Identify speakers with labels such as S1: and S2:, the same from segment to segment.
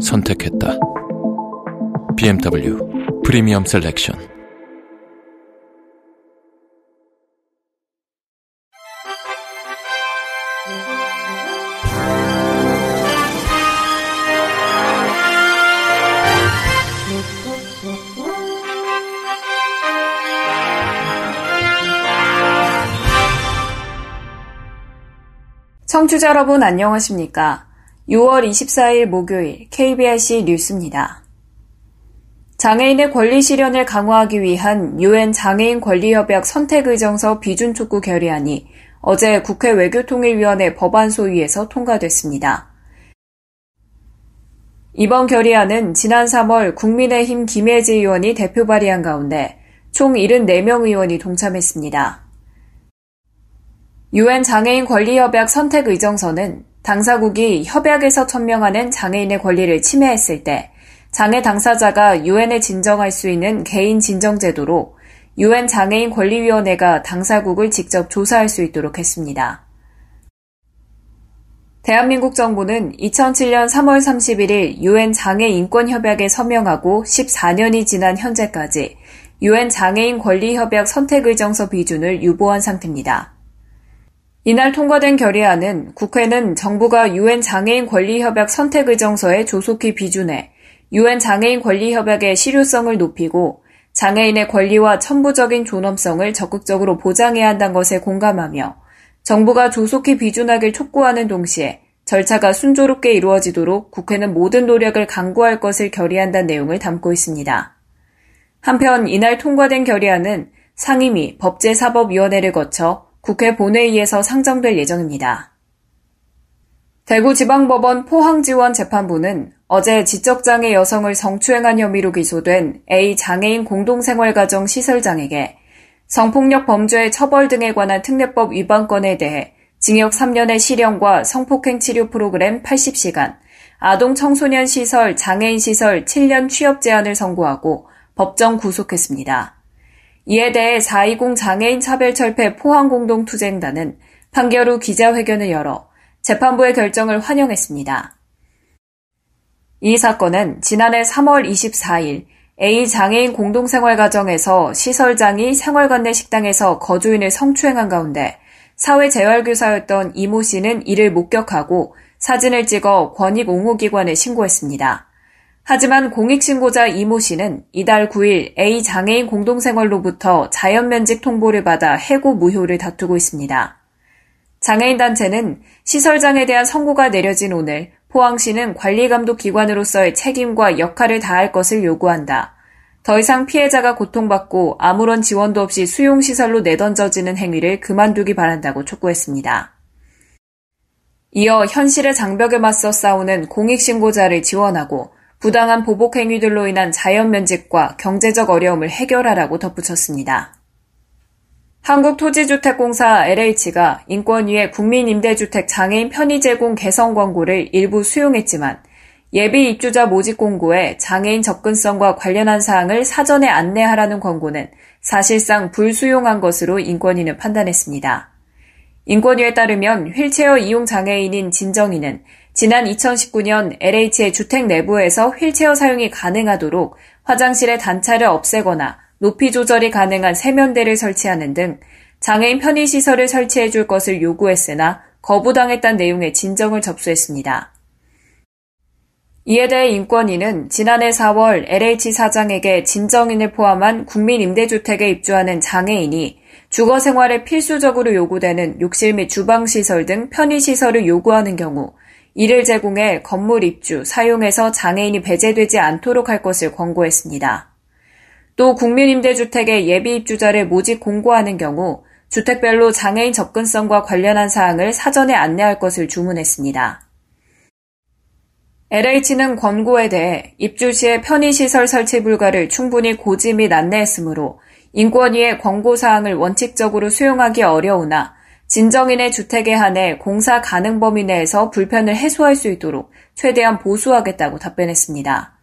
S1: 선택했다. BMW 프리미엄 셀렉션
S2: 청취자 여러분 안녕하십니까? 6월 24일 목요일 KBRC 뉴스입니다. 장애인의 권리 실현을 강화하기 위한 유엔 장애인 권리협약 선택의정서 비준 촉구 결의안이 어제 국회 외교통일위원회 법안 소위에서 통과됐습니다. 이번 결의안은 지난 3월 국민의힘 김혜지 의원이 대표 발의한 가운데 총 74명 의원이 동참했습니다. 유엔 장애인 권리협약 선택 의정서는 당사국이 협약에서 천명하는 장애인의 권리를 침해했을 때 장애 당사자가 유엔에 진정할 수 있는 개인 진정 제도로 유엔 장애인 권리위원회가 당사국을 직접 조사할 수 있도록 했습니다. 대한민국 정부는 2007년 3월 31일 유엔 장애 인권 협약에 서명하고 14년이 지난 현재까지 유엔 장애인 권리 협약 선택 의정서 비준을 유보한 상태입니다. 이날 통과된 결의안은 국회는 정부가 유엔 장애인 권리협약 선택 의정서에 조속히 비준해 유엔 장애인 권리협약의 실효성을 높이고 장애인의 권리와 천부적인 존엄성을 적극적으로 보장해야 한다는 것에 공감하며 정부가 조속히 비준하길 촉구하는 동시에 절차가 순조롭게 이루어지도록 국회는 모든 노력을 강구할 것을 결의한다는 내용을 담고 있습니다. 한편 이날 통과된 결의안은 상임위 법제사법위원회를 거쳐 국회 본회의에서 상정될 예정입니다. 대구지방법원 포항지원 재판부는 어제 지적장애 여성을 성추행한 혐의로 기소된 A 장애인 공동생활가정 시설장에게 성폭력 범죄의 처벌 등에 관한 특례법 위반건에 대해 징역 3년의 실형과 성폭행 치료 프로그램 80시간, 아동 청소년 시설 장애인 시설 7년 취업 제한을 선고하고 법정 구속했습니다. 이에 대해 420 장애인 차별 철폐 포항공동투쟁단은 판결 후 기자회견을 열어 재판부의 결정을 환영했습니다. 이 사건은 지난해 3월 24일 A 장애인 공동생활가정에서 시설장이 생활관 내 식당에서 거주인을 성추행한 가운데 사회재활교사였던 이모 씨는 이를 목격하고 사진을 찍어 권익 옹호기관에 신고했습니다. 하지만 공익신고자 이모 씨는 이달 9일 A 장애인 공동생활로부터 자연면직 통보를 받아 해고 무효를 다투고 있습니다. 장애인 단체는 시설장에 대한 선고가 내려진 오늘 포항시는 관리감독기관으로서의 책임과 역할을 다할 것을 요구한다. 더 이상 피해자가 고통받고 아무런 지원도 없이 수용시설로 내던져지는 행위를 그만두기 바란다고 촉구했습니다. 이어 현실의 장벽에 맞서 싸우는 공익신고자를 지원하고 부당한 보복 행위들로 인한 자연 면직과 경제적 어려움을 해결하라고 덧붙였습니다. 한국토지주택공사 LH가 인권위의 국민임대주택 장애인 편의 제공 개선 광고를 일부 수용했지만 예비 입주자 모집 공고에 장애인 접근성과 관련한 사항을 사전에 안내하라는 광고는 사실상 불수용한 것으로 인권위는 판단했습니다. 인권위에 따르면 휠체어 이용 장애인인 진정인은 지난 2019년 LH의 주택 내부에서 휠체어 사용이 가능하도록 화장실의 단차를 없애거나 높이 조절이 가능한 세면대를 설치하는 등 장애인 편의시설을 설치해 줄 것을 요구했으나 거부당했다는 내용의 진정을 접수했습니다. 이에 대해 인권위는 지난해 4월 LH 사장에게 진정인을 포함한 국민임대주택에 입주하는 장애인이 주거 생활에 필수적으로 요구되는 욕실 및 주방시설 등 편의시설을 요구하는 경우 이를 제공해 건물 입주, 사용해서 장애인이 배제되지 않도록 할 것을 권고했습니다. 또 국민임대주택의 예비 입주자를 모집 공고하는 경우 주택별로 장애인 접근성과 관련한 사항을 사전에 안내할 것을 주문했습니다. LH는 권고에 대해 입주 시에 편의시설 설치 불가를 충분히 고지 및 안내했으므로 인권위의 권고 사항을 원칙적으로 수용하기 어려우나 진정인의 주택에 한해 공사 가능 범위 내에서 불편을 해소할 수 있도록 최대한 보수하겠다고 답변했습니다.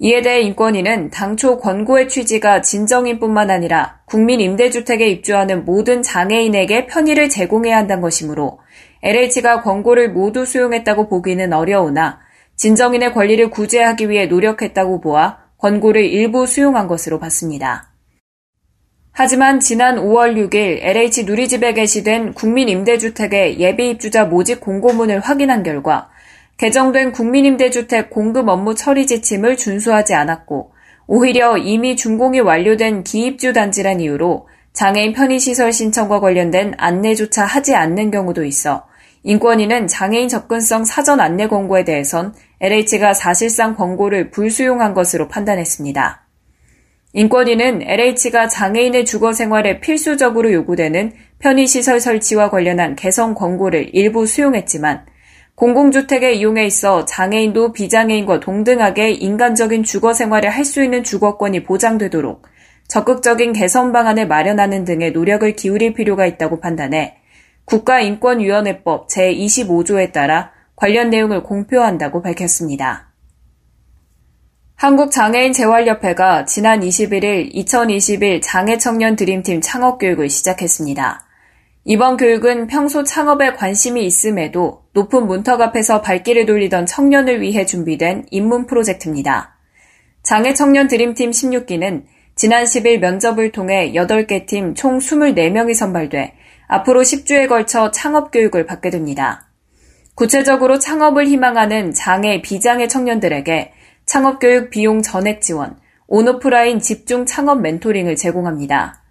S2: 이에 대해 인권위는 당초 권고의 취지가 진정인뿐만 아니라 국민 임대주택에 입주하는 모든 장애인에게 편의를 제공해야 한다는 것이므로 LH가 권고를 모두 수용했다고 보기는 어려우나 진정인의 권리를 구제하기 위해 노력했다고 보아 권고를 일부 수용한 것으로 봤습니다. 하지만 지난 5월 6일 LH 누리집에 게시된 국민임대주택의 예비입주자 모집 공고문을 확인한 결과 개정된 국민임대주택 공급 업무 처리 지침을 준수하지 않았고 오히려 이미 준공이 완료된 기입주 단지란 이유로 장애인 편의시설 신청과 관련된 안내조차 하지 않는 경우도 있어 인권위는 장애인 접근성 사전 안내 권고에 대해선 LH가 사실상 권고를 불수용한 것으로 판단했습니다. 인권위는 LH가 장애인의 주거 생활에 필수적으로 요구되는 편의시설 설치와 관련한 개선 권고를 일부 수용했지만 공공주택의 이용에 있어 장애인도 비장애인과 동등하게 인간적인 주거 생활을 할 수 있는 주거권이 보장되도록 적극적인 개선 방안을 마련하는 등의 노력을 기울일 필요가 있다고 판단해 국가인권위원회법 제25조에 따라 관련 내용을 공표한다고 밝혔습니다. 한국장애인재활협회가 지난 21일 2021 장애청년 드림팀 창업교육을 시작했습니다. 이번 교육은 평소 창업에 관심이 있음에도 높은 문턱 앞에서 발길을 돌리던 청년을 위해 준비된 입문 프로젝트입니다. 장애 청년 드림팀 16기는 지난 10일 면접을 통해 8개 팀 총 24명이 선발돼 앞으로 10주에 걸쳐 창업 교육을 받게 됩니다. 구체적으로 창업을 희망하는 장애, 비장애 청년들에게 창업 교육 비용 전액 지원, 온오프라인 집중 창업 멘토링을 제공합니다.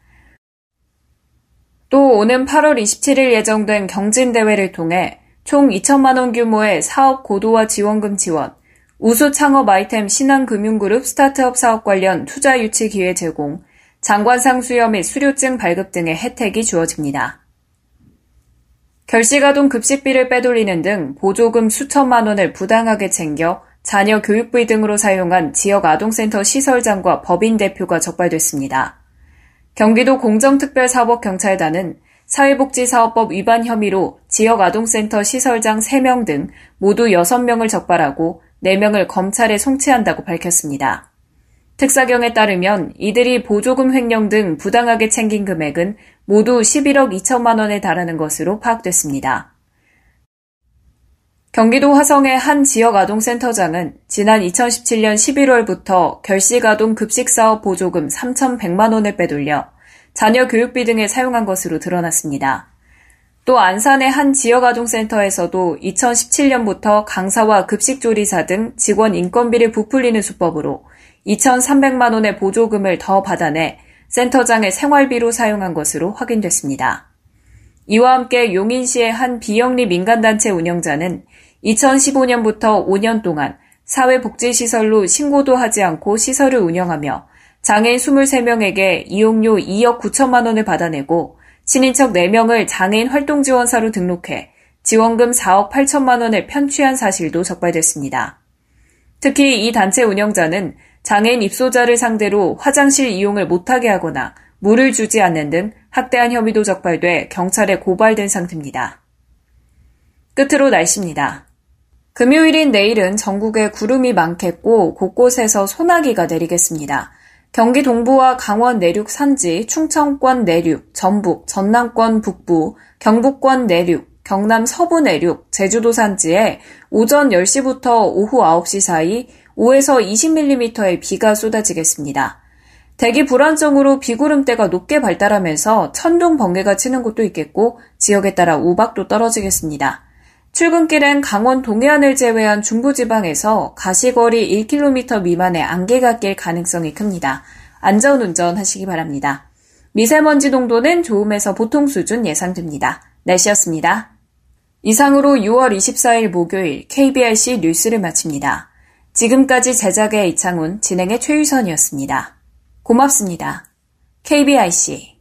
S2: 또 오는 8월 27일 예정된 경진대회를 통해 총 2천만 원 규모의 사업 고도화 지원금 지원, 우수 창업 아이템 신한금융그룹 스타트업 사업 관련 투자 유치 기회 제공, 장관상 수여 및 수료증 발급 등의 혜택이 주어집니다. 결식아동 급식비를 빼돌리는 등 보조금 수천만 원을 부당하게 챙겨 자녀 교육비 등으로 사용한 지역 아동센터 시설장과 법인 대표가 적발됐습니다. 경기도 공정특별사법경찰단은 사회복지사업법 위반 혐의로 지역 아동센터 시설장 3명 등 모두 6명을 적발하고 4명을 검찰에 송치한다고 밝혔습니다. 특사경에 따르면 이들이 보조금 횡령 등 부당하게 챙긴 금액은 모두 11억 2천만 원에 달하는 것으로 파악됐습니다. 경기도 화성의 한 지역 아동센터장은 지난 2017년 11월부터 결식아동 급식사업 보조금 3,100만 원을 빼돌려 자녀 교육비 등에 사용한 것으로 드러났습니다. 또 안산의 한 지역아동센터에서도 2017년부터 강사와 급식조리사 등 직원 인건비를 부풀리는 수법으로 2,300만 원의 보조금을 더 받아내 센터장의 생활비로 사용한 것으로 확인됐습니다. 이와 함께 용인시의 한 비영리 민간단체 운영자는 2015년부터 5년 동안 사회복지시설로 신고도 하지 않고 시설을 운영하며 장애인 23명에게 이용료 2억 9천만 원을 받아내고 친인척 4명을 장애인 활동지원사로 등록해 지원금 4억 8천만 원을 편취한 사실도 적발됐습니다. 특히 이 단체 운영자는 장애인 입소자를 상대로 화장실 이용을 못하게 하거나 물을 주지 않는 등 학대한 혐의도 적발돼 경찰에 고발된 상태입니다. 끝으로 날씨입니다. 금요일인 내일은 전국에 구름이 많겠고 곳곳에서 소나기가 내리겠습니다. 경기 동부와 강원 내륙 산지, 충청권 내륙, 전북, 전남권 북부, 경북권 내륙, 경남 서부 내륙, 제주도 산지에 오전 10시부터 오후 9시 사이 5에서 20mm의 비가 쏟아지겠습니다. 대기 불안정으로 비구름대가 높게 발달하면서 천둥 번개가 치는 곳도 있겠고 지역에 따라 우박도 떨어지겠습니다. 출근길엔 강원 동해안을 제외한 중부지방에서 가시거리 1km 미만의 안개가 낄 가능성이 큽니다. 안전운전 하시기 바랍니다. 미세먼지 농도는 좋음에서 보통 수준 예상됩니다. 날씨였습니다. 이상으로 6월 24일 목요일 KBRC 뉴스를 마칩니다. 지금까지 제작의 이창훈, 진행의 최유선이었습니다. 고맙습니다. KBIC